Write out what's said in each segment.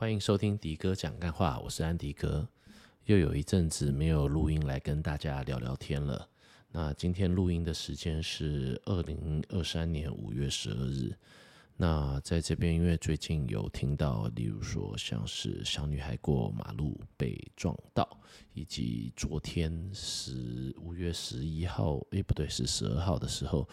欢迎收听迪哥讲干话，我是安迪哥。又有一阵子没有录音来跟大家聊聊天了。那今天录音的时间是二零二三年五月十二日。那在这边，因为最近有听到，例如说像是小女孩过马路被撞到，以及昨天十五月十一号，诶，不对，是十二号的时候。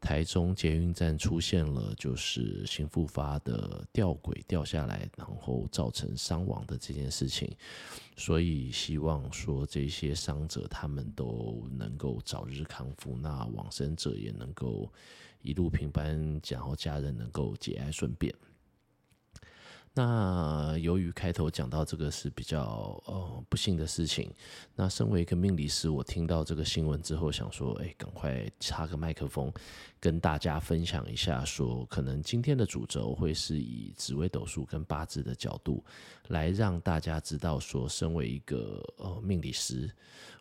台中捷运站出现了就是新复发的吊轨掉下来，然后造成伤亡的这件事情，所以希望说这些伤者他们都能够早日康复，那往生者也能够一路平安，然后家人能够节哀顺变。那由于开头讲到这个是比较呃不幸的事情，那身为一个命理师，我听到这个新闻之后，想说，哎，赶快插个麦克风，跟大家分享一下，说可能今天的主轴会是以紫微斗数跟八字的角度，来让大家知道说，身为一个呃命理师。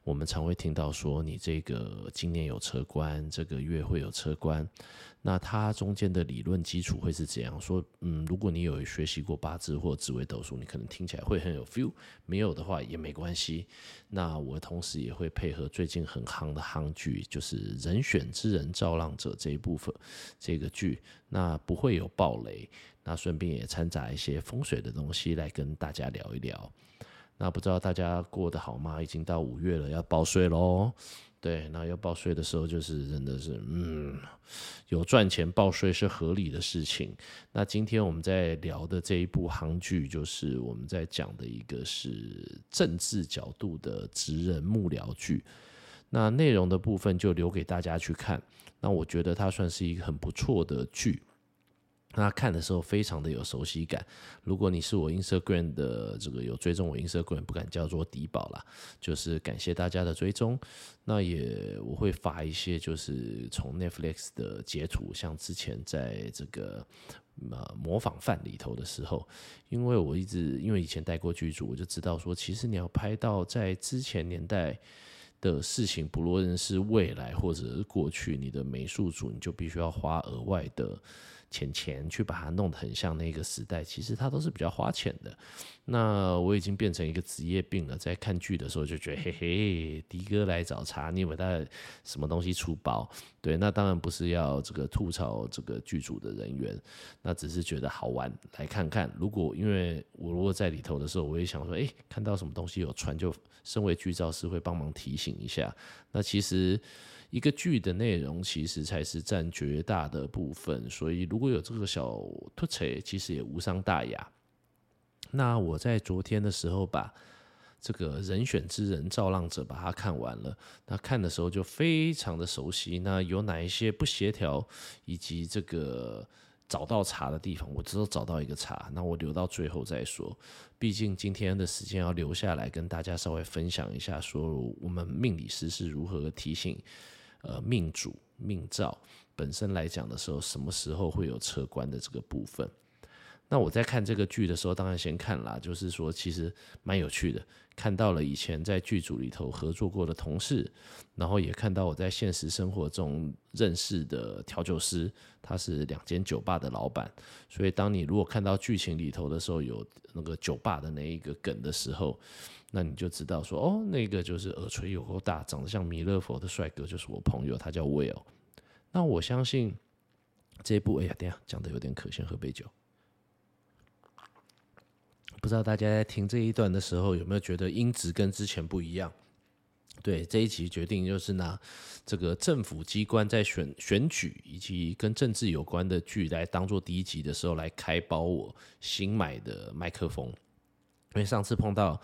我们常会听到说，你这个今年有车官，这个月会有车官，那它中间的理论基础会是怎样说？嗯，如果你有学习过八字或紫微斗数，你可能听起来会很有 feel；没有的话也没关系。那我同时也会配合最近很夯的夯剧，就是《人选之人造浪者》这一部分这个剧，那不会有暴雷，那顺便也掺杂一些风水的东西来跟大家聊一聊。那不知道大家过得好吗？已经到五月了，要报税喽。对，那要报税的时候，就是真的是，嗯，有赚钱报税是合理的事情。那今天我们在聊的这一部韩剧，就是我们在讲的一个是政治角度的职人幕僚剧。那内容的部分就留给大家去看。那我觉得它算是一个很不错的剧。那看的时候非常的有熟悉感。如果你是我 Instagram 的这个有追踪我 Instagram，不敢叫做迪宝啦，就是感谢大家的追踪。那也我会发一些就是从 Netflix 的截图，像之前在这个呃模仿犯里头的时候，因为我一直因为以前带过剧组，我就知道说，其实你要拍到在之前年代的事情，不论是未来或者是过去，你的美术组你就必须要花额外的。钱钱去把它弄得很像那个时代，其实它都是比较花钱的。那我已经变成一个职业病了，在看剧的时候就觉得，嘿嘿，迪哥来找茬，你以为他什么东西出包？对，那当然不是要这个吐槽这个剧组的人员，那只是觉得好玩，来看看。如果因为我如果在里头的时候，我也想说，哎，看到什么东西有传，就身为剧照师会帮忙提醒一下。那其实。一个剧的内容其实才是占绝大的部分，所以如果有这个小凸槌，其实也无伤大雅。那我在昨天的时候把这个人选之人造浪者把它看完了，那看的时候就非常的熟悉。那有哪一些不协调，以及这个找到茶的地方，我只有找到一个茶，那我留到最后再说。毕竟今天的时间要留下来跟大家稍微分享一下，说我们命理师是如何提醒。呃，命主命造本身来讲的时候，什么时候会有车关的这个部分？那我在看这个剧的时候，当然先看啦，就是说其实蛮有趣的，看到了以前在剧组里头合作过的同事，然后也看到我在现实生活中认识的调酒师，他是两间酒吧的老板，所以当你如果看到剧情里头的时候，有那个酒吧的那一个梗的时候。那你就知道说哦，那个就是耳垂有够大，长得像弥勒佛的帅哥，就是我朋友，他叫 Will。那我相信这一部，哎呀，等下讲的有点渴，先喝杯酒。不知道大家在听这一段的时候有没有觉得音质跟之前不一样？对，这一集决定就是拿这个政府机关在选选举以及跟政治有关的剧来当做第一集的时候来开包我新买的麦克风。因为上次碰到，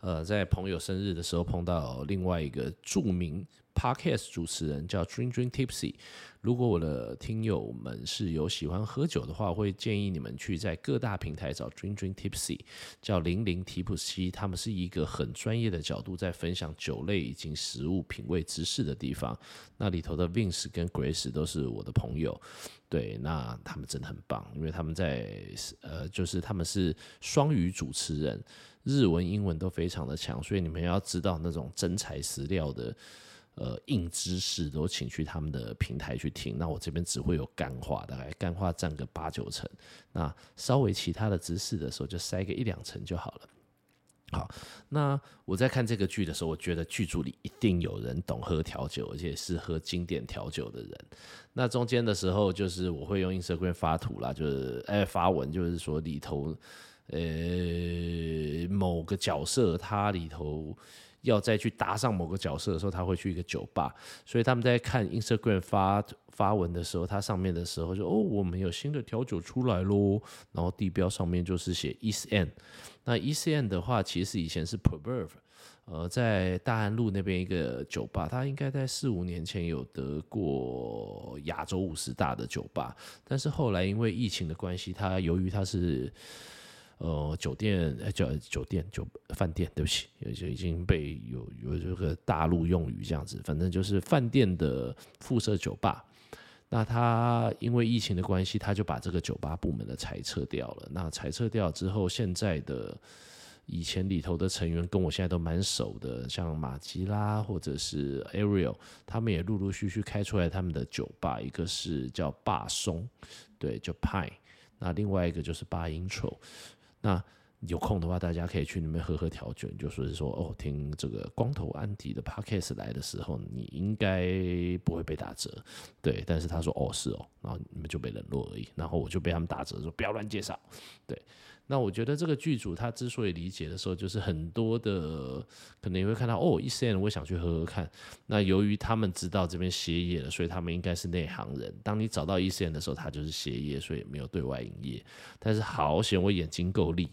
呃，在朋友生日的时候碰到另外一个著名 Podcast 主持人叫 Dream Dream Tipsy。如果我的听友们是有喜欢喝酒的话，我会建议你们去在各大平台找 Dream Dream Tipsy，叫零零提普西。他们是一个很专业的角度在分享酒类以及食物品味知识的地方。那里头的 Vince 跟 Grace 都是我的朋友。对，那他们真的很棒，因为他们在呃，就是他们是双语主持人，日文、英文都非常的强，所以你们要知道那种真材实料的呃硬知识都请去他们的平台去听。那我这边只会有干话，大概干话占个八九成。那稍微其他的知识的时候，就塞个一两成就好了。好，那我在看这个剧的时候，我觉得剧组里一定有人懂喝调酒，而且是喝经典调酒的人。那中间的时候，就是我会用 Instagram 发图啦，就是哎发文，就是说里头呃某个角色他里头要再去搭上某个角色的时候，他会去一个酒吧，所以他们在看 Instagram 发发文的时候，它上面的时候就哦，我们有新的调酒出来喽，然后地标上面就是写 East End。那 E C N 的话，其实以前是 Perverve，呃，在大安路那边一个酒吧，它应该在四五年前有得过亚洲五十大的酒吧，但是后来因为疫情的关系，它由于它是呃酒店，叫酒店酒饭店，对不起，就已经被有有这个大陆用语这样子，反正就是饭店的附设酒吧。那他因为疫情的关系，他就把这个酒吧部门的裁撤掉了。那裁撤掉之后，现在的以前里头的成员跟我现在都蛮熟的，像马吉拉或者是 Ariel，他们也陆陆续续开出来他们的酒吧，一个是叫霸松，对，就 Pine，那另外一个就是八 Intro，那。有空的话，大家可以去那边喝喝调酒。就说是说哦，听这个光头安迪的 podcast 来的时候，你应该不会被打折，对。但是他说哦是哦，然后你们就被冷落而已。然后我就被他们打折，说不要乱介绍，对。那我觉得这个剧组他之所以理解的时候，就是很多的可能也会看到哦，一线我想去喝喝看。那由于他们知道这边歇业了，所以他们应该是内行人。当你找到一线的时候，他就是歇业，所以没有对外营业。但是好险，我眼睛够利。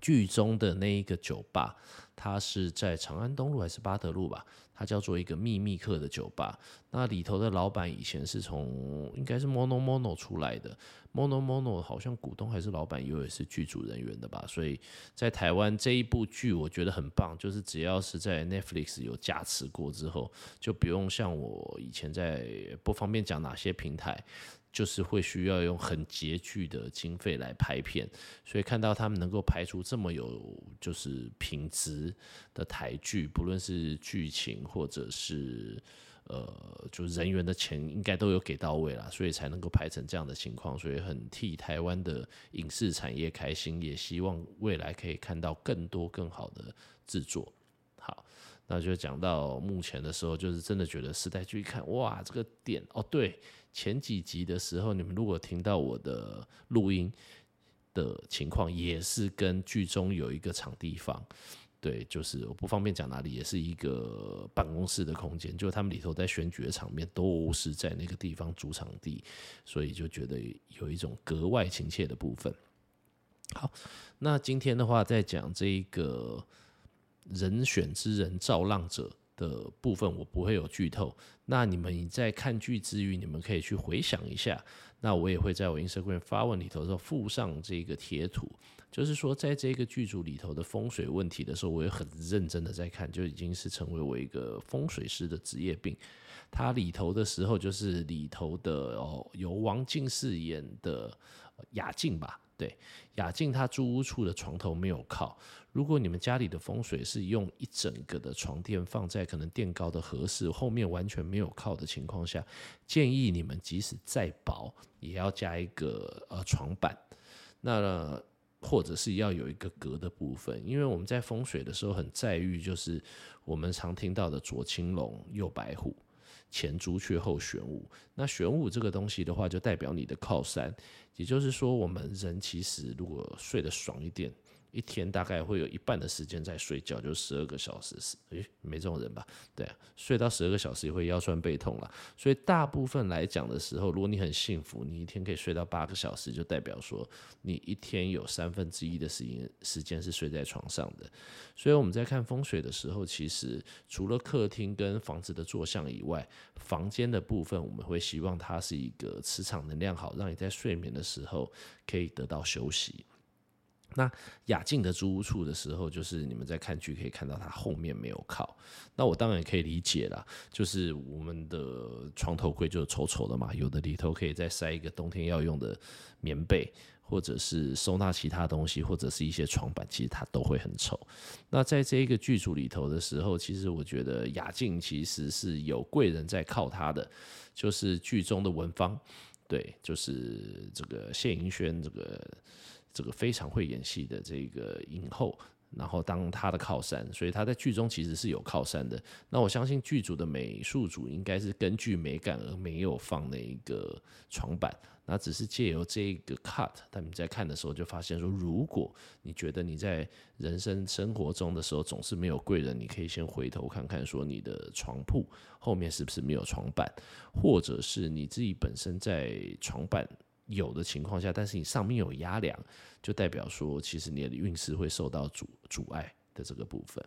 剧中的那一个酒吧，它是在长安东路还是八德路吧？它叫做一个秘密客的酒吧。那里头的老板以前是从应该是 Mono Mono 出来的，Mono Mono 好像股东还是老板，又也是剧组人员的吧？所以在台湾这一部剧我觉得很棒，就是只要是在 Netflix 有加持过之后，就不用像我以前在不方便讲哪些平台。就是会需要用很拮据的经费来拍片，所以看到他们能够拍出这么有就是品质的台剧，不论是剧情或者是呃，就人员的钱应该都有给到位啦，所以才能够拍成这样的情况，所以很替台湾的影视产业开心，也希望未来可以看到更多更好的制作。好，那就讲到目前的时候，就是真的觉得时代剧一看，哇，这个点哦，对。前几集的时候，你们如果听到我的录音的情况，也是跟剧中有一个场地方，对，就是我不方便讲哪里，也是一个办公室的空间，就他们里头在选举的场面都是在那个地方主场地，所以就觉得有一种格外亲切的部分。好，那今天的话，在讲这一个人选之人造浪者。的部分我不会有剧透，那你们在看剧之余，你们可以去回想一下。那我也会在我 Instagram 发问里头说附上这个贴图，就是说在这个剧组里头的风水问题的时候，我也很认真的在看，就已经是成为我一个风水师的职业病。它里头的时候，就是里头的哦，由王静饰演的雅静吧。对，雅静她住屋处的床头没有靠。如果你们家里的风水是用一整个的床垫放在可能垫高的合适，后面完全没有靠的情况下，建议你们即使再薄，也要加一个呃床板，那或者是要有一个隔的部分，因为我们在风水的时候很在意，就是我们常听到的左青龙，右白虎。前朱雀后玄武，那玄武这个东西的话，就代表你的靠山，也就是说，我们人其实如果睡得爽一点。一天大概会有一半的时间在睡觉，就十二个小时。诶，没这种人吧？对啊，睡到十二个小时也会腰酸背痛了。所以大部分来讲的时候，如果你很幸福，你一天可以睡到八个小时，就代表说你一天有三分之一的时间时间是睡在床上的。所以我们在看风水的时候，其实除了客厅跟房子的坐向以外，房间的部分我们会希望它是一个磁场能量好，让你在睡眠的时候可以得到休息。那雅静的租屋处的时候，就是你们在看剧可以看到它后面没有靠。那我当然可以理解啦，就是我们的床头柜就是丑丑的嘛，有的里头可以再塞一个冬天要用的棉被，或者是收纳其他东西，或者是一些床板，其实它都会很丑。那在这一个剧组里头的时候，其实我觉得雅静其实是有贵人在靠她的，就是剧中的文芳，对，就是这个谢盈萱，这个这个非常会演戏的这个影后。然后当他的靠山，所以他在剧中其实是有靠山的。那我相信剧组的美术组应该是根据美感而没有放那一个床板，那只是借由这个 cut，他们在看的时候就发现说，如果你觉得你在人生生活中的时候总是没有贵人，你可以先回头看看说你的床铺后面是不是没有床板，或者是你自己本身在床板。有的情况下，但是你上面有压梁，就代表说，其实你的运势会受到阻阻碍的这个部分。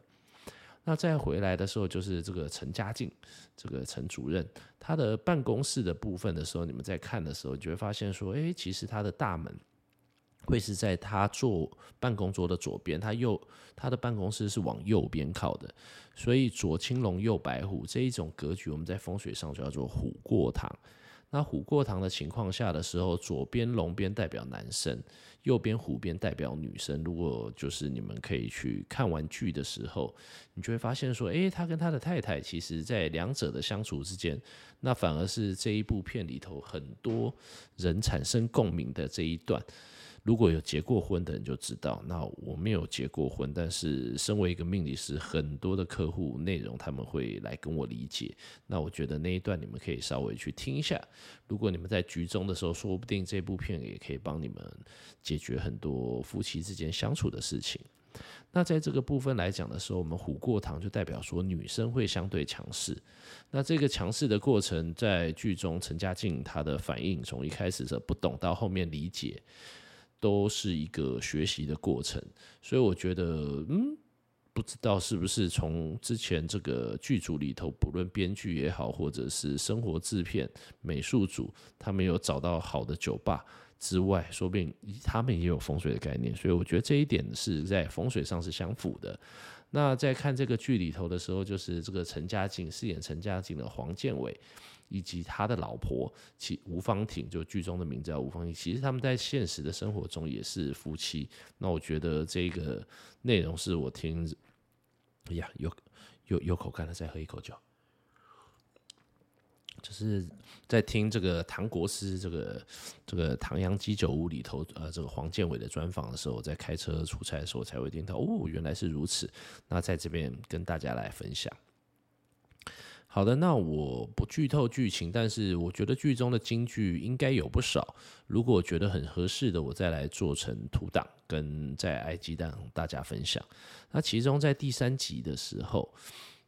那再回来的时候，就是这个陈家静，这个陈主任，他的办公室的部分的时候，你们在看的时候，你就会发现说，诶，其实他的大门会是在他坐办公桌的左边，他右他的办公室是往右边靠的，所以左青龙右白虎这一种格局，我们在风水上就叫做虎过堂。那虎过堂的情况下的时候，左边龙边代表男生，右边虎边代表女生。如果就是你们可以去看完剧的时候，你就会发现说，诶，他跟他的太太其实在两者的相处之间，那反而是这一部片里头很多人产生共鸣的这一段。如果有结过婚的人就知道，那我没有结过婚，但是身为一个命理师，很多的客户内容他们会来跟我理解。那我觉得那一段你们可以稍微去听一下。如果你们在局中的时候，说不定这部片也可以帮你们解决很多夫妻之间相处的事情。那在这个部分来讲的时候，我们虎过堂就代表说女生会相对强势。那这个强势的过程，在剧中陈家静她的反应，从一开始是不懂到后面理解。都是一个学习的过程，所以我觉得，嗯，不知道是不是从之前这个剧组里头，不论编剧也好，或者是生活制片、美术组，他们有找到好的酒吧之外，说不定他们也有风水的概念，所以我觉得这一点是在风水上是相符的。那在看这个剧里头的时候，就是这个陈家静饰演陈家静的黄建伟。以及他的老婆，其吴芳婷，就剧中的名字叫吴芳婷。其实他们在现实的生活中也是夫妻。那我觉得这个内容是我听，哎呀，有有有口干了，再喝一口酒。就是在听这个唐国师这个这个唐阳鸡酒屋里头，呃，这个黄建伟的专访的时候，在开车出差的时候才会听到。哦，原来是如此。那在这边跟大家来分享。好的，那我不剧透剧情，但是我觉得剧中的金句应该有不少。如果觉得很合适的，我再来做成图档，跟在 IG 让大家分享。那其中在第三集的时候，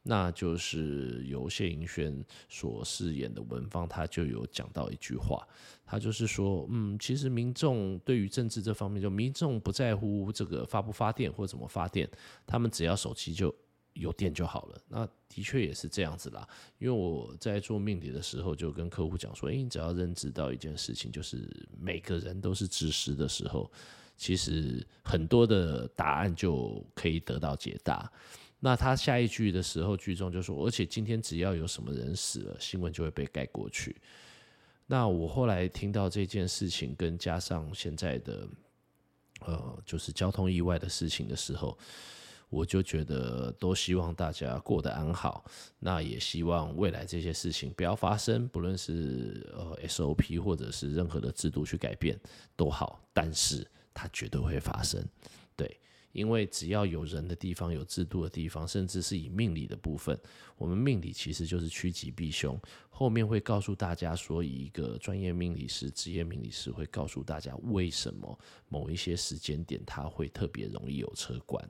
那就是由谢盈萱所饰演的文芳，她就有讲到一句话，她就是说，嗯，其实民众对于政治这方面，就民众不在乎这个发不发电或怎么发电，他们只要手机就。有电就好了，那的确也是这样子啦。因为我在做命理的时候，就跟客户讲说：“诶，你只要认知到一件事情，就是每个人都是知识的时候，其实很多的答案就可以得到解答。”那他下一句的时候，剧中就说：“而且今天只要有什么人死了，新闻就会被盖过去。”那我后来听到这件事情，跟加上现在的呃，就是交通意外的事情的时候。我就觉得都希望大家过得安好，那也希望未来这些事情不要发生，不论是呃 SOP 或者是任何的制度去改变都好，但是它绝对会发生，对，因为只要有人的地方，有制度的地方，甚至是以命理的部分，我们命理其实就是趋吉避凶，后面会告诉大家说，以一个专业命理师、职业命理师会告诉大家为什么某一些时间点它会特别容易有车关。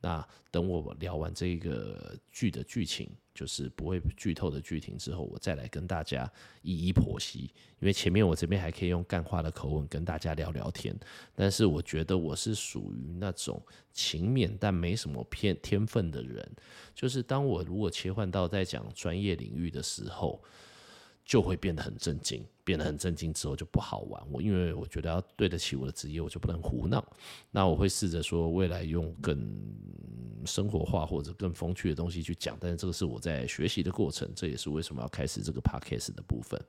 那等我聊完这个剧的剧情，就是不会剧透的剧情之后，我再来跟大家一一剖析。因为前面我这边还可以用干话的口吻跟大家聊聊天，但是我觉得我是属于那种勤勉但没什么偏天分的人，就是当我如果切换到在讲专业领域的时候。就会变得很震惊，变得很震惊之后就不好玩。我因为我觉得要对得起我的职业，我就不能胡闹。那我会试着说，未来用更生活化或者更风趣的东西去讲。但是这个是我在学习的过程，这也是为什么要开始这个 podcast 的部分。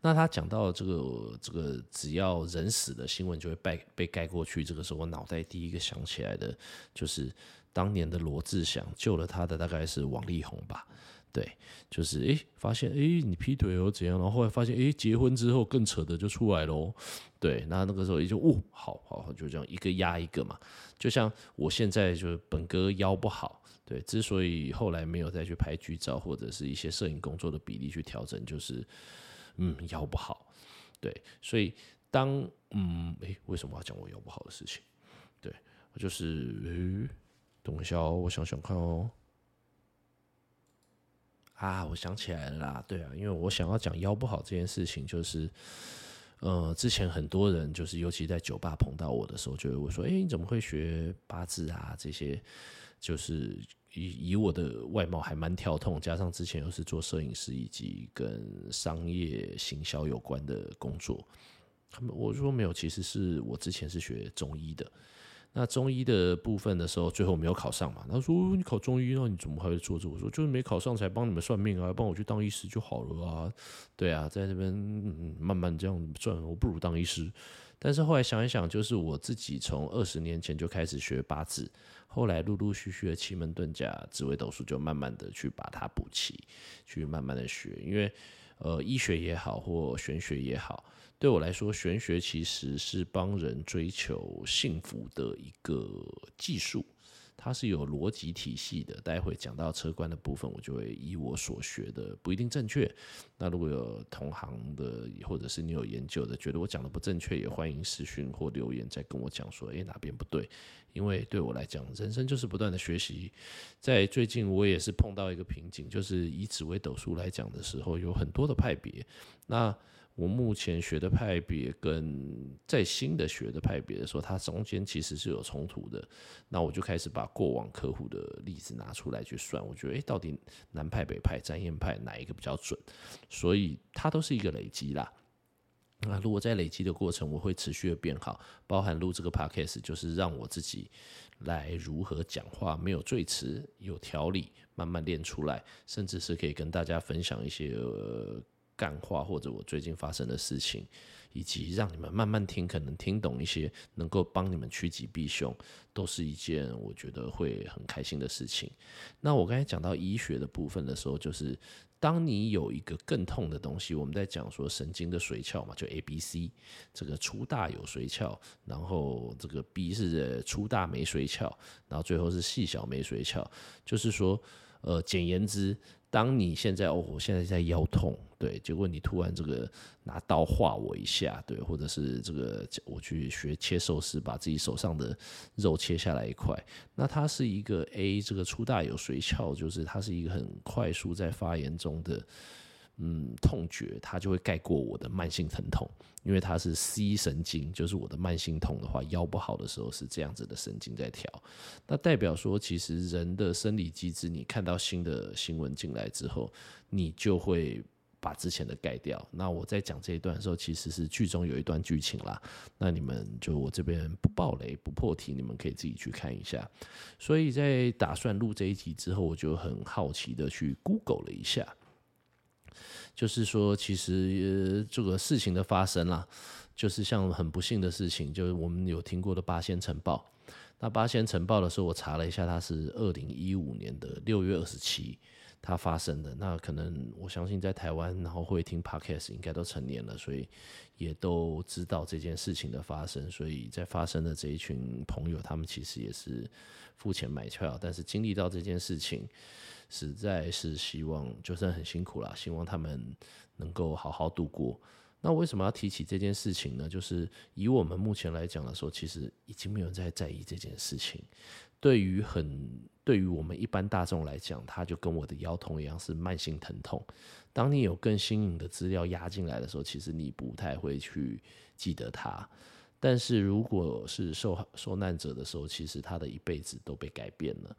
那他讲到这个这个只要人死的新闻就会被被盖过去，这个时候我脑袋第一个想起来的就是当年的罗志祥救了他的大概是王力宏吧。对，就是诶，发现诶，你劈腿又怎样？然后后来发现诶，结婚之后更扯的就出来喽。对，那那个时候也就哦，好好好，就这样一个压一个嘛。就像我现在就是本哥腰不好，对，之所以后来没有再去拍剧照或者是一些摄影工作的比例去调整，就是嗯腰不好。对，所以当嗯诶，为什么要讲我腰不好的事情？对，就是诶，等一下哦，我想想看哦。啊，我想起来了啦，对啊，因为我想要讲腰不好这件事情，就是，呃，之前很多人就是，尤其在酒吧碰到我的时候，就会我说，哎，你怎么会学八字啊？这些就是以以我的外貌还蛮跳痛，加上之前又是做摄影师以及跟商业行销有关的工作，他们我说没有，其实是我之前是学中医的。那中医的部分的时候，最后没有考上嘛？他说：“你考中医，那你怎么还会做这？”我说：“就是没考上才帮你们算命啊，帮我去当医师就好了啊。”对啊，在那边、嗯、慢慢这样赚，我不如当医师。但是后来想一想，就是我自己从二十年前就开始学八字，后来陆陆续续的奇门遁甲、紫微斗数，就慢慢的去把它补齐，去慢慢的学。因为呃，医学也好，或玄学也好。对我来说，玄学其实是帮人追求幸福的一个技术，它是有逻辑体系的。待会讲到车关的部分，我就会以我所学的不一定正确。那如果有同行的，或者是你有研究的，觉得我讲的不正确，也欢迎私讯或留言再跟我讲说，诶，哪边不对？因为对我来讲，人生就是不断的学习。在最近，我也是碰到一个瓶颈，就是以紫微斗数来讲的时候，有很多的派别。那我目前学的派别跟在新的学的派别的时候，它中间其实是有冲突的。那我就开始把过往客户的例子拿出来去算，我觉得诶，到底南派北派、占验派哪一个比较准？所以它都是一个累积啦。那如果在累积的过程，我会持续的变好，包含录这个 podcast，就是让我自己来如何讲话没有最词、有条理，慢慢练出来，甚至是可以跟大家分享一些。干话或者我最近发生的事情，以及让你们慢慢听，可能听懂一些，能够帮你们趋吉避凶，都是一件我觉得会很开心的事情。那我刚才讲到医学的部分的时候，就是当你有一个更痛的东西，我们在讲说神经的髓鞘嘛，就 A B C，这个粗大有髓鞘，然后这个 B 是粗大没髓鞘，然后最后是细小没髓鞘，就是说，呃，简言之。当你现在哦，我现在在腰痛，对，结果你突然这个拿刀划我一下，对，或者是这个我去学切寿司，把自己手上的肉切下来一块，那它是一个 A，这个粗大有髓鞘，就是它是一个很快速在发炎中的。嗯，痛觉它就会盖过我的慢性疼痛，因为它是 C 神经，就是我的慢性痛的话，腰不好的时候是这样子的神经在调，那代表说其实人的生理机制，你看到新的新闻进来之后，你就会把之前的盖掉。那我在讲这一段的时候，其实是剧中有一段剧情啦，那你们就我这边不爆雷不破题，你们可以自己去看一下。所以在打算录这一集之后，我就很好奇的去 Google 了一下。就是说，其实这个事情的发生啦，就是像很不幸的事情，就是我们有听过的八仙尘爆。那八仙尘爆的时候，我查了一下，它是二零一五年的六月二十七，它发生的。那可能我相信在台湾，然后会听 Podcast 应该都成年了，所以也都知道这件事情的发生。所以在发生的这一群朋友，他们其实也是付钱买票，但是经历到这件事情。实在是希望，就算很辛苦啦，希望他们能够好好度过。那为什么要提起这件事情呢？就是以我们目前来讲的时候，其实已经没有人在在意这件事情。对于很对于我们一般大众来讲，它就跟我的腰痛一样，是慢性疼痛。当你有更新颖的资料压进来的时候，其实你不太会去记得它。但是如果是受受难者的时候，其实他的一辈子都被改变了。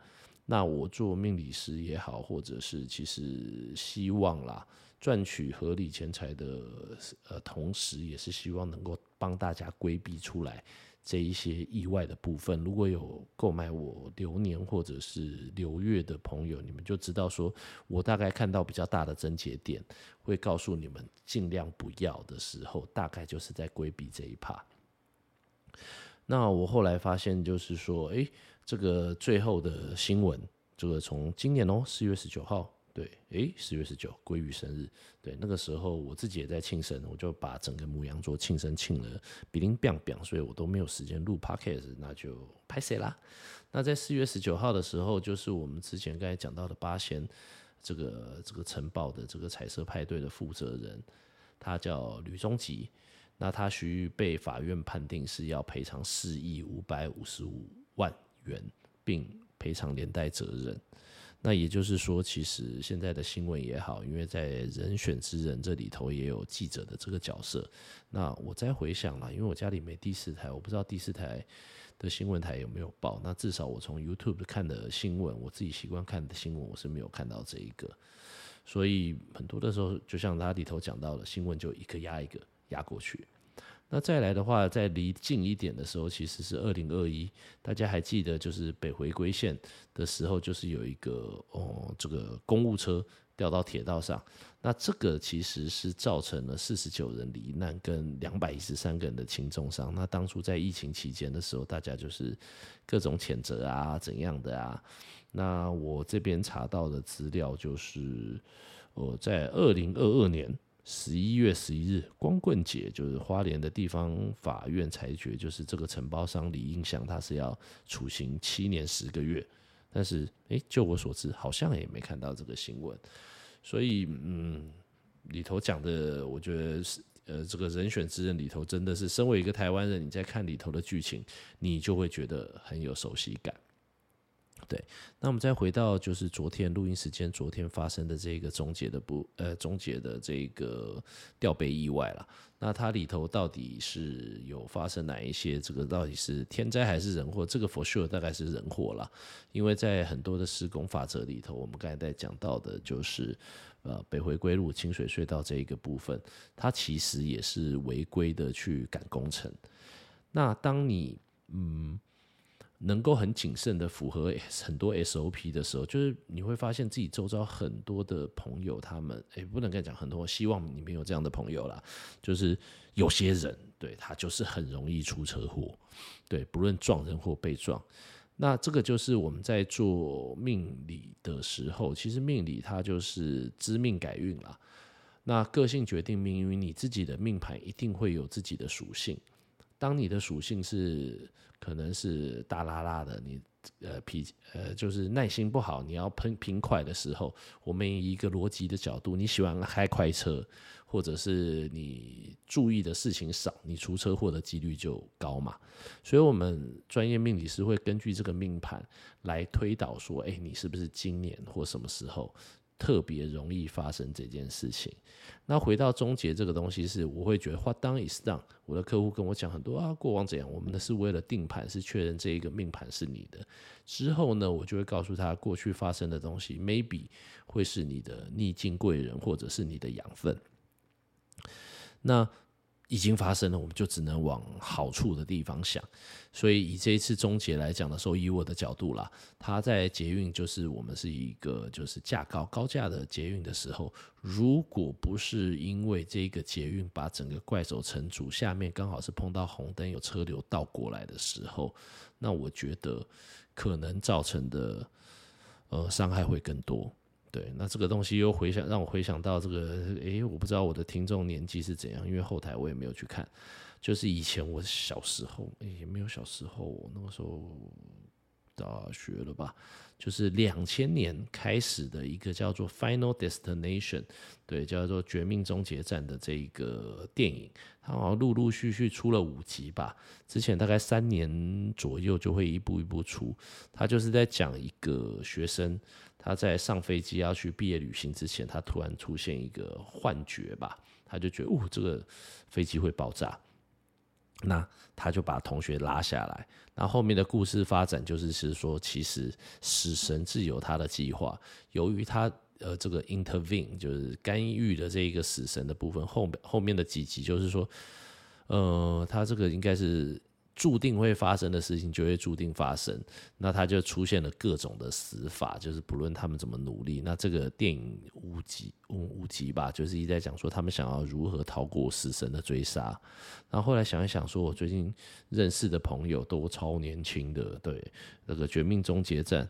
那我做命理师也好，或者是其实希望啦，赚取合理钱财的呃同时，也是希望能够帮大家规避出来这一些意外的部分。如果有购买我流年或者是流月的朋友，你们就知道说，我大概看到比较大的症结点，会告诉你们尽量不要的时候，大概就是在规避这一趴。那我后来发现，就是说，哎、欸，这个最后的新闻，这个从今年哦，四月十九号。对，诶，四月十九，鲑鱼生日。对，那个时候我自己也在庆生，我就把整个牡羊座庆生庆了，比林 bang bang，所以我都没有时间录 podcast，那就拍谁啦？那在四月十九号的时候，就是我们之前刚才讲到的八仙这个这个晨报的这个彩色派对的负责人，他叫吕中吉，那他需被法院判定是要赔偿四亿五百五十五万元，并赔偿连带责任。那也就是说，其实现在的新闻也好，因为在人选之人这里头也有记者的这个角色。那我再回想了，因为我家里没第四台，我不知道第四台的新闻台有没有报。那至少我从 YouTube 看的新闻，我自己习惯看的新闻，我是没有看到这一个。所以很多的时候，就像他里头讲到的，新闻就一个压一个压过去。那再来的话，在离近一点的时候，其实是二零二一，大家还记得，就是北回归线的时候，就是有一个哦，这个公务车掉到铁道上，那这个其实是造成了四十九人罹难跟两百一十三个人的轻重伤。那当初在疫情期间的时候，大家就是各种谴责啊，怎样的啊？那我这边查到的资料就是，呃，在二零二二年。十一月十一日，光棍节，就是花莲的地方法院裁决，就是这个承包商李应祥他是要处刑七年十个月，但是，诶，就我所知，好像也没看到这个新闻，所以，嗯，里头讲的，我觉得是，呃，这个人选之人里头，真的是身为一个台湾人，你在看里头的剧情，你就会觉得很有熟悉感。对，那我们再回到就是昨天录音时间，昨天发生的这个终结的不呃终结的这个吊杯意外了。那它里头到底是有发生哪一些？这个到底是天灾还是人祸？这个 for sure 大概是人祸了，因为在很多的施工法则里头，我们刚才在讲到的就是呃北回归路清水隧道这一个部分，它其实也是违规的去赶工程。那当你嗯。能够很谨慎的符合很多 SOP 的时候，就是你会发现自己周遭很多的朋友，他们诶不能跟你讲很多，希望你没有这样的朋友啦。就是有些人对他就是很容易出车祸，对，不论撞人或被撞。那这个就是我们在做命理的时候，其实命理它就是知命改运啦。那个性决定命运，你自己的命盘一定会有自己的属性。当你的属性是。可能是大拉拉的，你呃脾呃就是耐心不好，你要喷平快的时候，我们以一个逻辑的角度，你喜欢开快车，或者是你注意的事情少，你出车祸的几率就高嘛。所以，我们专业命理师会根据这个命盘来推导说，哎，你是不是今年或什么时候？特别容易发生这件事情。那回到终结这个东西，是我会觉得 What done is done。我的客户跟我讲很多啊，过往怎样，我们的是为了定盘，是确认这一个命盘是你的。之后呢，我就会告诉他，过去发生的东西，maybe 会是你的逆境贵人，或者是你的养分。那。已经发生了，我们就只能往好处的地方想。所以以这一次终结来讲的时候，以我的角度啦，它在捷运就是我们是一个就是架高高架的捷运的时候，如果不是因为这个捷运把整个怪手城主下面刚好是碰到红灯，有车流倒过来的时候，那我觉得可能造成的呃伤害会更多。对，那这个东西又回想让我回想到这个，诶，我不知道我的听众年纪是怎样，因为后台我也没有去看。就是以前我小时候，诶，也没有小时候，那个时候大学了吧？就是两千年开始的一个叫做《Final Destination》，对，叫做《绝命终结站》的这一个电影，它好像陆陆续续出了五集吧。之前大概三年左右就会一步一步出。它就是在讲一个学生。他在上飞机要去毕业旅行之前，他突然出现一个幻觉吧，他就觉得哦，这个飞机会爆炸，那他就把同学拉下来。那后面的故事发展就是是说，其实死神自有他的计划，由于他呃这个 intervene 就是干预的这一个死神的部分，后面后面的几集就是说，呃，他这个应该是。注定会发生的事情就会注定发生，那他就出现了各种的死法，就是不论他们怎么努力，那这个电影无极无无极吧，就是一直在讲说他们想要如何逃过死神的追杀。然后后来想一想，说我最近认识的朋友都超年轻的，对那个《绝命终结战》，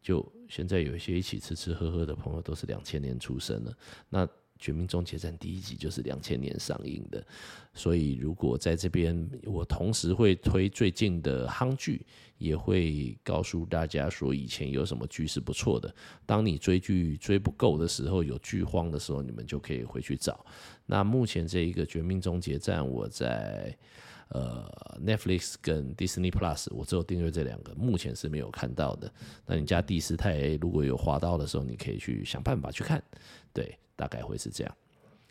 就现在有一些一起吃吃喝喝的朋友都是两千年出生的，那。《绝命终结战》第一集就是两千年上映的，所以如果在这边，我同时会推最近的夯剧，也会告诉大家说以前有什么剧是不错的。当你追剧追不够的时候，有剧荒的时候，你们就可以回去找。那目前这一个《绝命终结战》，我在呃 Netflix 跟 Disney Plus，我只有订阅这两个，目前是没有看到的。那你家第四台如果有滑到的时候，你可以去想办法去看，对。大概会是这样。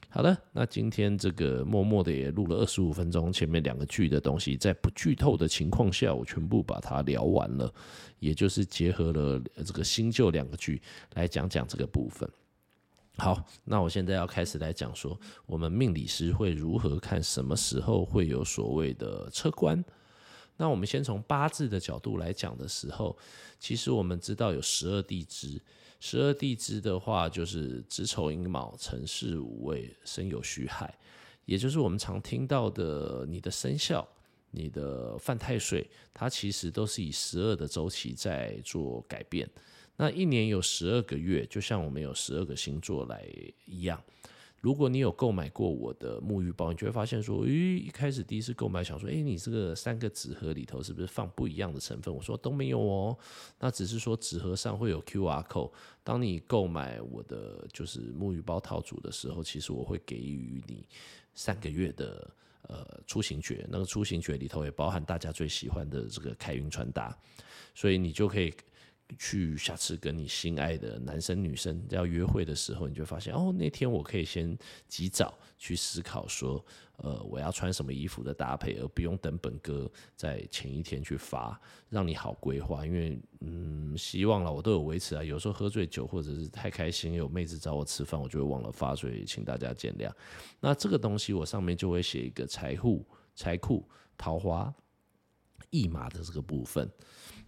好了，那今天这个默默的也录了二十五分钟，前面两个剧的东西，在不剧透的情况下，我全部把它聊完了，也就是结合了这个新旧两个剧来讲讲这个部分。好，那我现在要开始来讲说，我们命理师会如何看什么时候会有所谓的车官。那我们先从八字的角度来讲的时候，其实我们知道有十二地支。十二地支的话，就是子丑寅卯辰巳午未申酉戌亥，也就是我们常听到的你的生肖、你的犯太岁，它其实都是以十二的周期在做改变。那一年有十二个月，就像我们有十二个星座来一样。如果你有购买过我的沐浴包，你就会发现说，咦，一开始第一次购买，想说，诶，你这个三个纸盒里头是不是放不一样的成分？我说都没有哦，那只是说纸盒上会有 QR code。当你购买我的就是沐浴包套组的时候，其实我会给予你三个月的呃出行诀，那个出行诀里头也包含大家最喜欢的这个开运穿搭，所以你就可以。去下次跟你心爱的男生女生要约会的时候，你就发现哦，那天我可以先及早去思考说，呃，我要穿什么衣服的搭配，而不用等本哥在前一天去发，让你好规划。因为嗯，希望了我都有维持啊，有时候喝醉酒或者是太开心，有妹子找我吃饭，我就会忘了发，所以请大家见谅。那这个东西我上面就会写一个财库、财库、桃花、驿马的这个部分。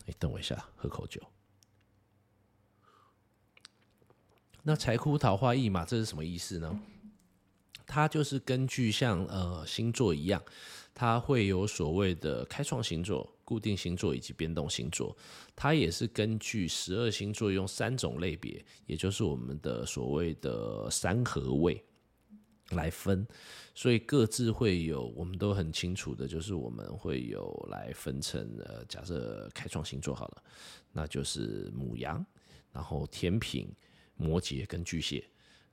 哎等我一下，喝口酒。那财库桃花驿马这是什么意思呢？它就是根据像呃星座一样，它会有所谓的开创星座、固定星座以及变动星座。它也是根据十二星座用三种类别，也就是我们的所谓的三合位来分，所以各自会有我们都很清楚的，就是我们会有来分成呃，假设开创星座好了，那就是母羊，然后天平。摩羯跟巨蟹，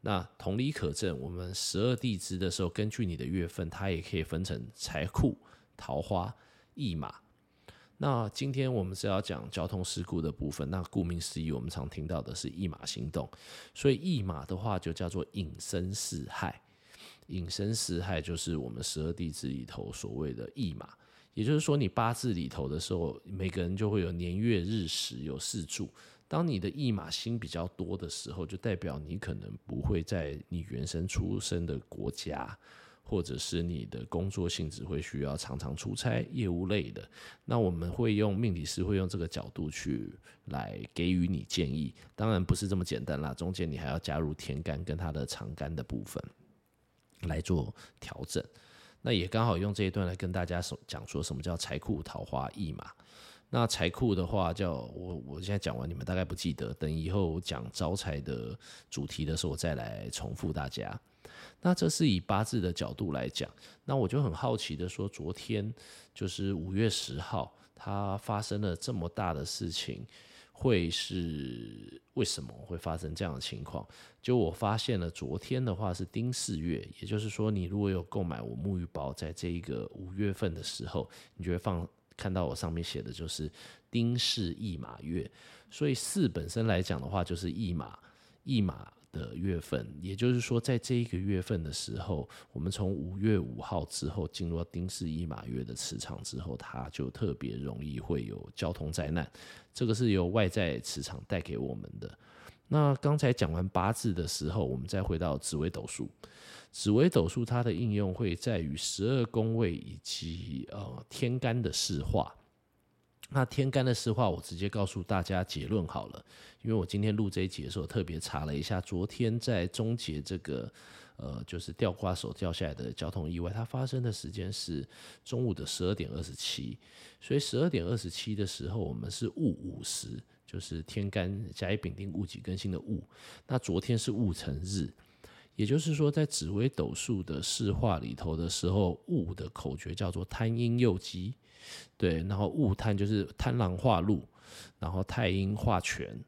那同理可证，我们十二地支的时候，根据你的月份，它也可以分成财库、桃花、驿马。那今天我们是要讲交通事故的部分，那顾名思义，我们常听到的是驿马行动，所以驿马的话就叫做隐身四害。隐身四害就是我们十二地支里头所谓的驿马，也就是说，你八字里头的时候，每个人就会有年月日时有四柱。当你的驿马星比较多的时候，就代表你可能不会在你原生出生的国家，或者是你的工作性质会需要常常出差、业务类的。那我们会用命理师会用这个角度去来给予你建议。当然不是这么简单啦，中间你还要加入天干跟它的长干的部分来做调整。那也刚好用这一段来跟大家说讲说什么叫财库桃花驿马。那财库的话叫，我我现在讲完，你们大概不记得。等以后讲招财的主题的时候，我再来重复大家。那这是以八字的角度来讲，那我就很好奇的说，昨天就是五月十号，它发生了这么大的事情，会是为什么会发生这样的情况？就我发现了，昨天的话是丁巳月，也就是说，你如果有购买我沐浴包，在这一个五月份的时候，你就会放。看到我上面写的就是丁巳驿马月，所以巳本身来讲的话就是驿马，驿马的月份，也就是说在这一个月份的时候，我们从五月五号之后进入到丁巳驿马月的磁场之后，它就特别容易会有交通灾难，这个是由外在磁场带给我们的。那刚才讲完八字的时候，我们再回到紫微斗数。紫微斗数它的应用会在于十二宫位以及呃天干的四化。那天干的四化，我直接告诉大家结论好了，因为我今天录这一集的时候特别查了一下，昨天在终结这个呃就是吊挂手掉下来的交通意外，它发生的时间是中午的十二点二十七，所以十二点二十七的时候我们是戊午时，就是天干甲乙丙丁戊己庚辛的戊，那昨天是戊辰日。也就是说，在紫微斗数的四化里头的时候，戊的口诀叫做贪阴右机，对，然后戊贪就是贪狼化禄，然后太阴化权，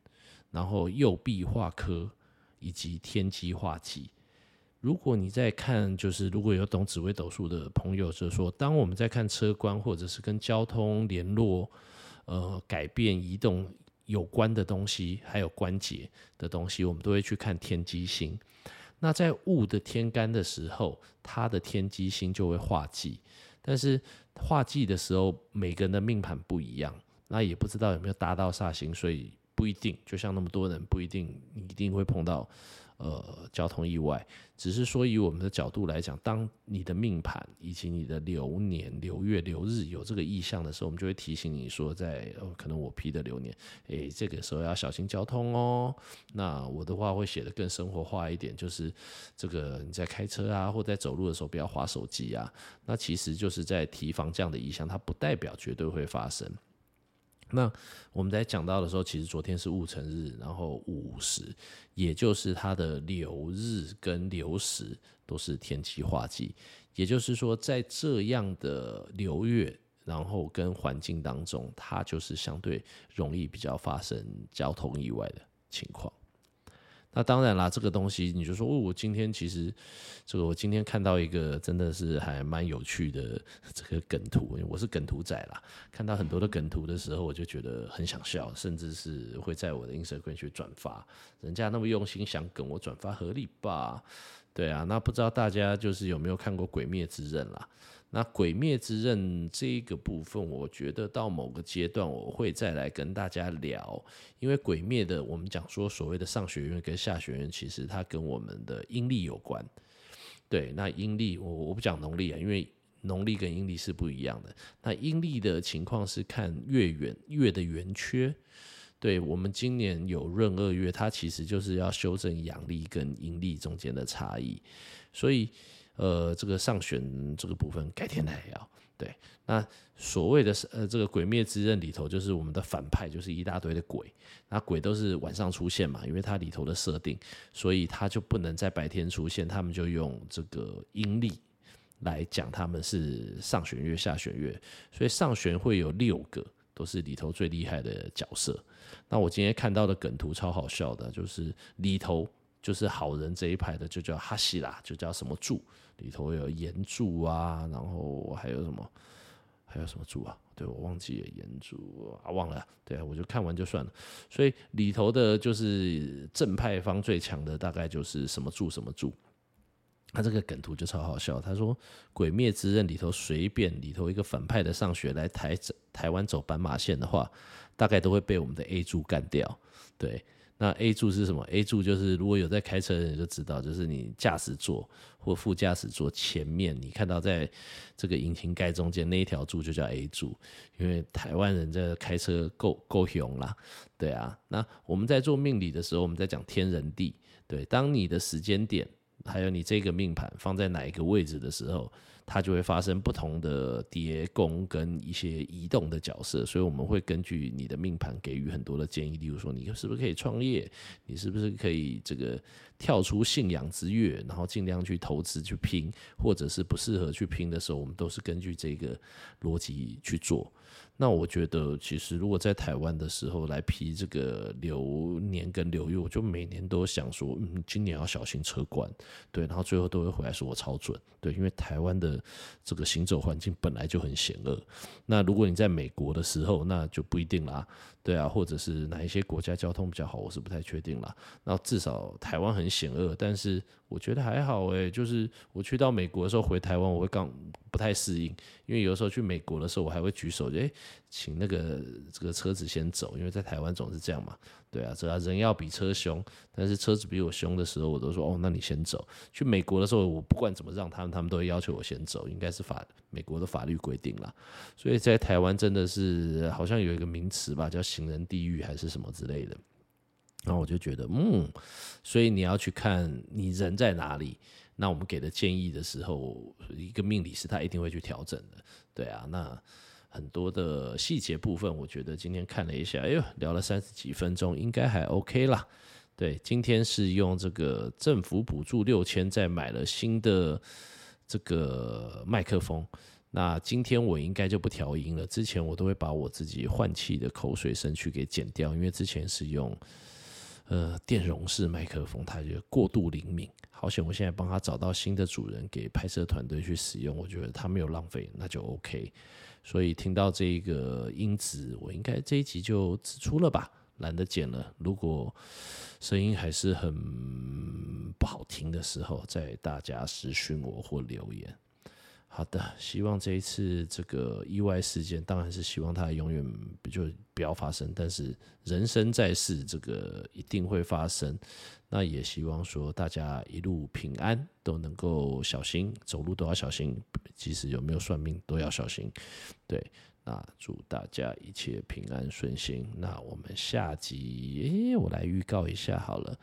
然后右弼化科，以及天机化忌。如果你在看，就是如果有懂紫微斗数的朋友，就是说，当我们在看车关或者是跟交通联络、呃改变、移动有关的东西，还有关节的东西，我们都会去看天机星。那在戊的天干的时候，他的天机星就会化忌，但是化忌的时候，每个人的命盘不一样，那也不知道有没有达到煞星，所以不一定。就像那么多人，不一定一定会碰到。呃，交通意外，只是说以我们的角度来讲，当你的命盘以及你的流年、流月、流日有这个意向的时候，我们就会提醒你说在，呃、可能我批的流年，诶，这个时候要小心交通哦。那我的话会写得更生活化一点，就是这个你在开车啊，或在走路的时候不要滑手机啊。那其实就是在提防这样的意向，它不代表绝对会发生。那我们在讲到的时候，其实昨天是戊辰日，然后午时，也就是它的流日跟流时都是天气化忌，也就是说，在这样的流月，然后跟环境当中，它就是相对容易比较发生交通意外的情况。那当然啦，这个东西你就说，哦，我今天其实这个我今天看到一个真的是还蛮有趣的这个梗图，我是梗图仔啦，看到很多的梗图的时候，我就觉得很想笑，甚至是会在我的 Instagram 去转发。人家那么用心想梗，我转发合理吧？对啊，那不知道大家就是有没有看过《鬼灭之刃》啦？那《鬼灭之刃》这个部分，我觉得到某个阶段我会再来跟大家聊，因为《鬼灭》的我们讲说所谓的上学院跟下学院，其实它跟我们的阴历有关。对，那阴历我我不讲农历啊，因为农历跟阴历是不一样的。那阴历的情况是看月圆月的圆缺。对，我们今年有闰二月，它其实就是要修正阳历跟阴历中间的差异，所以。呃，这个上旋这个部分改天来聊。对，那所谓的呃这个鬼灭之刃里头，就是我们的反派，就是一大堆的鬼。那鬼都是晚上出现嘛，因为它里头的设定，所以它就不能在白天出现。他们就用这个阴历来讲，他们是上弦月、下弦月。所以上弦会有六个，都是里头最厉害的角色。那我今天看到的梗图超好笑的，就是里头。就是好人这一派的就叫哈希拉，就叫什么柱，里头有炎柱啊，然后还有什么，还有什么柱啊？对，我忘记了炎柱啊，忘了。对，我就看完就算了。所以里头的就是正派方最强的，大概就是什么柱什么柱。他这个梗图就超好笑，他说《鬼灭之刃》里头随便里头一个反派的上学来台台湾走斑马线的话，大概都会被我们的 A 柱干掉。对。那 A 柱是什么？A 柱就是如果有在开车的人就知道，就是你驾驶座或副驾驶座前面，你看到在这个引擎盖中间那一条柱就叫 A 柱。因为台湾人在开车够够凶啦，对啊。那我们在做命理的时候，我们在讲天人地，对，当你的时间点还有你这个命盘放在哪一个位置的时候。它就会发生不同的叠宫跟一些移动的角色，所以我们会根据你的命盘给予很多的建议，例如说你是不是可以创业，你是不是可以这个跳出信仰之跃，然后尽量去投资去拼，或者是不适合去拼的时候，我们都是根据这个逻辑去做。那我觉得，其实如果在台湾的时候来批这个流年跟流月，我就每年都想说，嗯，今年要小心车管，对，然后最后都会回来说我超准，对，因为台湾的这个行走环境本来就很险恶。那如果你在美国的时候，那就不一定啦，对啊，或者是哪一些国家交通比较好，我是不太确定啦。那至少台湾很险恶，但是我觉得还好诶，就是我去到美国的时候回台湾，我会刚不太适应，因为有时候去美国的时候，我还会举手，诶、哎，请那个这个车子先走，因为在台湾总是这样嘛，对啊，这人要比车凶，但是车子比我凶的时候，我都说哦，那你先走。去美国的时候，我不管怎么让他们，他们都会要求我先走，应该是法美国的法律规定啦。所以在台湾真的是好像有一个名词吧，叫行人地狱还是什么之类的。然后我就觉得，嗯，所以你要去看你人在哪里。那我们给的建议的时候，一个命理师他一定会去调整的，对啊。那很多的细节部分，我觉得今天看了一下，哎呦，聊了三十几分钟，应该还 OK 啦。对，今天是用这个政府补助六千，再买了新的这个麦克风。那今天我应该就不调音了，之前我都会把我自己换气的口水声去给剪掉，因为之前是用。呃，电容式麦克风，它就过度灵敏。好险，我现在帮他找到新的主人，给拍摄团队去使用。我觉得他没有浪费，那就 OK。所以听到这个音质，我应该这一集就指出了吧，懒得剪了。如果声音还是很不好听的时候，再大家私讯我或留言。好的，希望这一次这个意外事件，当然是希望它永远就不要发生。但是人生在世，这个一定会发生。那也希望说大家一路平安，都能够小心，走路都要小心，即使有没有算命都要小心。对，那祝大家一切平安顺心。那我们下集，我来预告一下好了。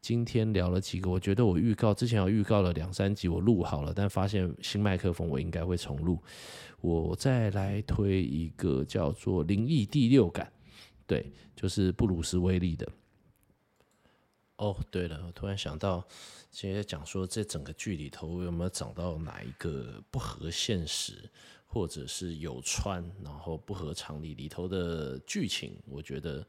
今天聊了几个，我觉得我预告之前有预告了两三集，我录好了，但发现新麦克风我应该会重录。我再来推一个叫做《灵异第六感》，对，就是布鲁斯威利的。哦，对了，我突然想到，现在讲说这整个剧里头有没有找到哪一个不合现实，或者是有穿，然后不合常理里头的剧情，我觉得。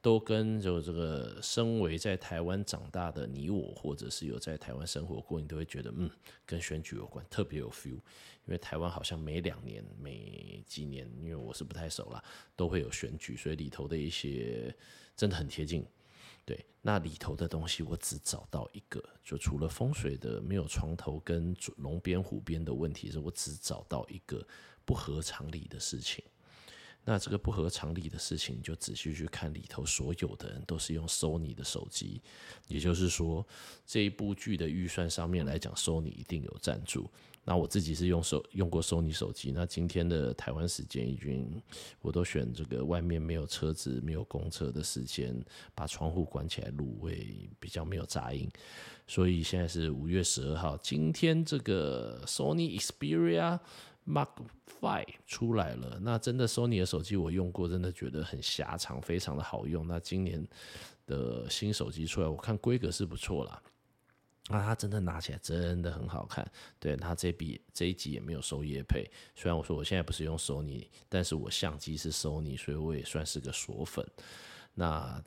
都跟就这个身为在台湾长大的你我，或者是有在台湾生活过，你都会觉得嗯，跟选举有关，特别有 feel。因为台湾好像每两年、每几年，因为我是不太熟啦，都会有选举，所以里头的一些真的很贴近。对，那里头的东西我只找到一个，就除了风水的没有床头跟龙边虎边的问题，是我只找到一个不合常理的事情。那这个不合常理的事情，就仔细去看里头，所有的人都是用 Sony 的手机，也就是说，这一部剧的预算上面来讲，Sony 一定有赞助。那我自己是用手用过 Sony 手机，那今天的台湾时间已经，我都选这个外面没有车子、没有公车的时间，把窗户关起来录，会比较没有杂音。所以现在是五月十二号，今天这个 Sony Xperia。Mark Five 出来了，那真的 Sony 的手机我用过，真的觉得很狭长，非常的好用。那今年的新手机出来，我看规格是不错啦。那它真的拿起来真的很好看。对，它这笔这一集也没有收业配，虽然我说我现在不是用 Sony，但是我相机是 Sony，所以我也算是个锁粉。那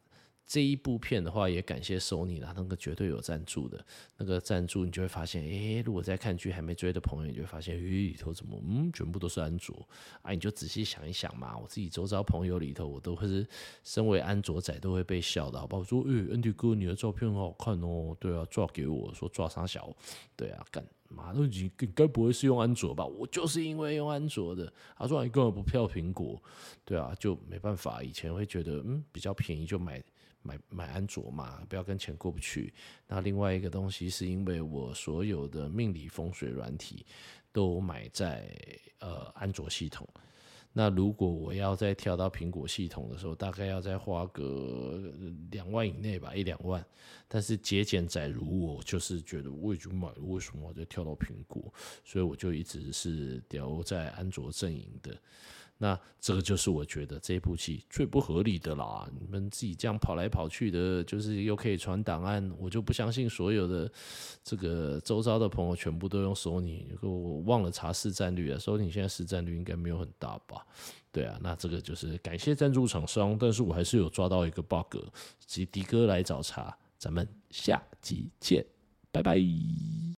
这一部片的话，也感谢 Sony 啦，那个绝对有赞助的，那个赞助你就会发现，诶，如果在看剧还没追的朋友，你就会发现，咦，里头怎么，嗯，全部都是安卓啊？你就仔细想一想嘛，我自己周遭朋友里头，我都会是身为安卓仔，都会被笑的，好不好？我说，诶，Andy 哥，你的照片很好看哦，对啊，抓给我说抓啥小，对啊，干嘛都你该不会是用安卓吧？我就是因为用安卓的，他说你根本不票苹果，对啊，就没办法，以前会觉得，嗯，比较便宜就买。买买安卓嘛，不要跟钱过不去。那另外一个东西是因为我所有的命理风水软体都买在呃安卓系统。那如果我要再跳到苹果系统的时候，大概要再花个两万以内吧，一两万。但是节俭仔如我，就是觉得我已经买了，为什么我再跳到苹果？所以我就一直是留在安卓阵营的。那这个就是我觉得这部戏最不合理的啦！你们自己这样跑来跑去的，就是又可以传档案，我就不相信所有的这个周遭的朋友全部都用索尼。我忘了查市占率啊，索尼现在市占率应该没有很大吧？对啊，那这个就是感谢赞助厂商，但是我还是有抓到一个 bug，及迪哥来找茬，咱们下集见，拜拜。